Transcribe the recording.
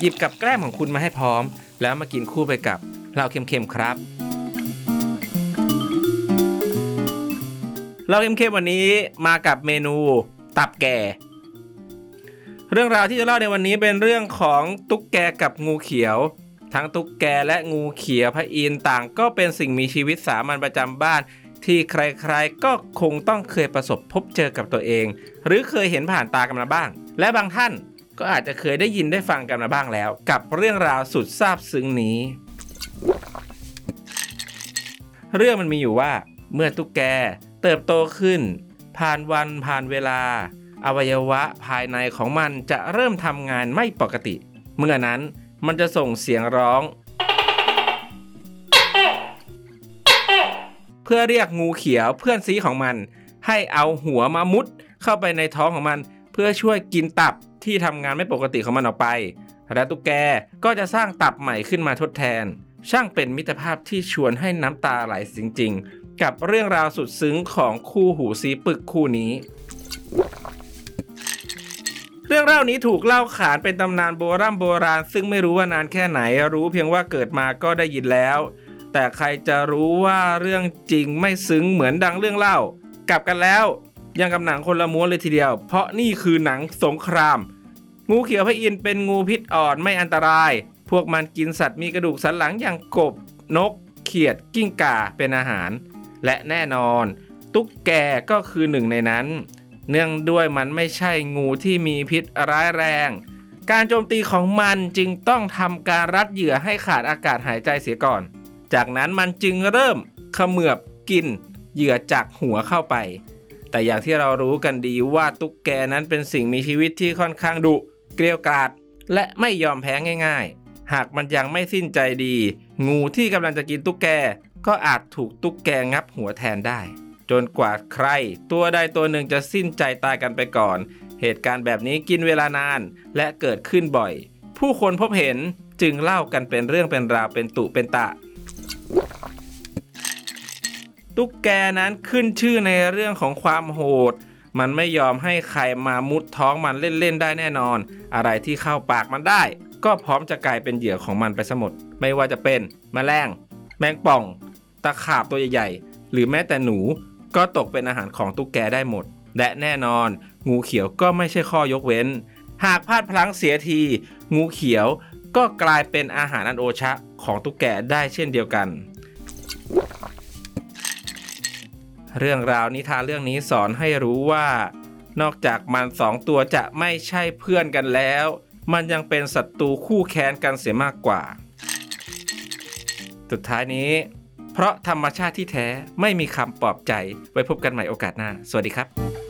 หยิบกับแกล้มของคุณมาให้พร้อม แล้วมากินคู่ไปกับเหล้าเค็มๆครับเราเค็มๆวันนี้มากับเมนูตับแก่ เรื่องราวที่จะเล่าในวันนี้เป็นเรื่องของตุ๊กแกกับงูเขียว ทั้งตุ๊กแกและงูเขียวพระอินต่างก็เป็นสิ่งมีชีวิตสามัญประจำบ้านที่ใครๆ ก็คงต้องเคยประสบพบเจอกับตัวเอง หรือเคยเห็นผ่านตากันมาบ้าง และบางท่าน ก็อาจจะเคยได้ยินได้ฟังกันมาบ้างแล้ว กับเรื่องราวสุดซาบซึ้งนี้ เรื่องมันมีอยู่ว่า เมื่อตุ๊กแกเติบโตขึ้น ผ่านวันผ่านเวลา อวัยวะภายในของมันจะเริ่มทำงานไม่ปกติ เมื่อนั้นมันจะส่งเสียงร้อง เพื่อเรียกงูเขียวเพื่อนซีของมัน ให้เอาหัวมามุดเข้าไปในท้องของมัน เพื่อช่วยกินตับที่ทำงานไม่ปกติของมันออกไป และตุ๊กแกก็จะสร้างตับใหม่ขึ้นมาทดแทน ช่างเป็นมิตรภาพที่ชวนให้น้ำตาไหลจริง ๆ กับเรื่องราวสุดซึ้งของคู่หูซีปึกคู่นี้ เรื่องเล่านี้ถูกเล่าขานเป็นตำนานโบราณโบราณ ซึ่งไม่รู้ว่านานแค่ไหน รู้เพียงว่าเกิดมาก็ได้ยินแล้ว แต่ใครจะรู้ว่าเรื่องจริงไม่ซึ้งเหมือนดังเรื่องเล่ากลับกันแล้ว ยังกับหนังคนละม้วนเลยทีเดียว เพราะนี่คือหนังสงคราม งูเขียวพระอินทร์เป็นงูพิษอ่อนไม่อันตราย พวกมันกินสัตว์มีกระดูกสันหลังอย่างกบ นก เขียด กิ้งก่าเป็นอาหาร และแน่นอน ตุ๊กแกก็คือหนึ่งในนั้น เนื่องด้วยมันไม่ใช่งูที่มีพิษร้ายแรง การโจมตีของมันจึงต้องทำการรัดเหยื่อให้ขาดอากาศหายใจเสียก่อน จากนั้นมันจึงเริ่มเขมือบกินเหยื่อจากหัวเข้าไป แต่อย่างที่เรารู้กันดีว่าตุ๊กแกนั้นเป็นสิ่งมีชีวิตที่ค่อนข้างดุ เกลียวกราด และไม่ยอมแพ้ง่าย ๆ หากมันยังไม่สิ้นใจดี งูที่กำลังจะกินตุ๊กแก ก็อาจถูกตุ๊กแกงับหัวแทนได้ จนกว่าใคร ตัวใดตัวหนึ่งจะสิ้นใจตายกันไปก่อน เหตุการณ์แบบนี้กินเวลานาน และเกิดขึ้นบ่อย ผู้คนพบเห็นจึงเล่ากันเป็นเรื่องเป็นราวเป็นตุเป็นตะ ตุ๊กแกนั้นขึ้นชื่อในเรื่องของความโหด มันไม่ยอมให้ใครมามุดท้องมันเล่นๆได้แน่นอน อะไรที่เข้าปากมันได้ ก็พร้อมจะกลายเป็นเหยื่อของมันไปสมดไม่ว่าจะเป็นแมลง แมงป่อง ตะขาบตัวใหญ่ๆ หรือแม้แต่หนูก็ตกเป็นอาหารของตุ๊กแกได้หมด และแน่นอน งูเขียวก็ไม่ใช่ข้อยกเว้น หากพลาดพลั้งเสียที งูเขียวก็กลายเป็นอาหารอันโอชะของตุ๊กแกได้เช่นเดียวกัน เรื่องราวนิทานเรื่องนี้สอนให้รู้ว่า นอกจากมันสองตัวจะไม่ใช่เพื่อนกันแล้ว มันยังเป็นศัตรูคู่แค้นกันเสียมากกว่า สุดท้ายนี้ เพราะธรรมชาติที่แท้ไม่มีคำปลอบใจไว้พบกันใหม่โอกาสหน้า สวัสดีครับ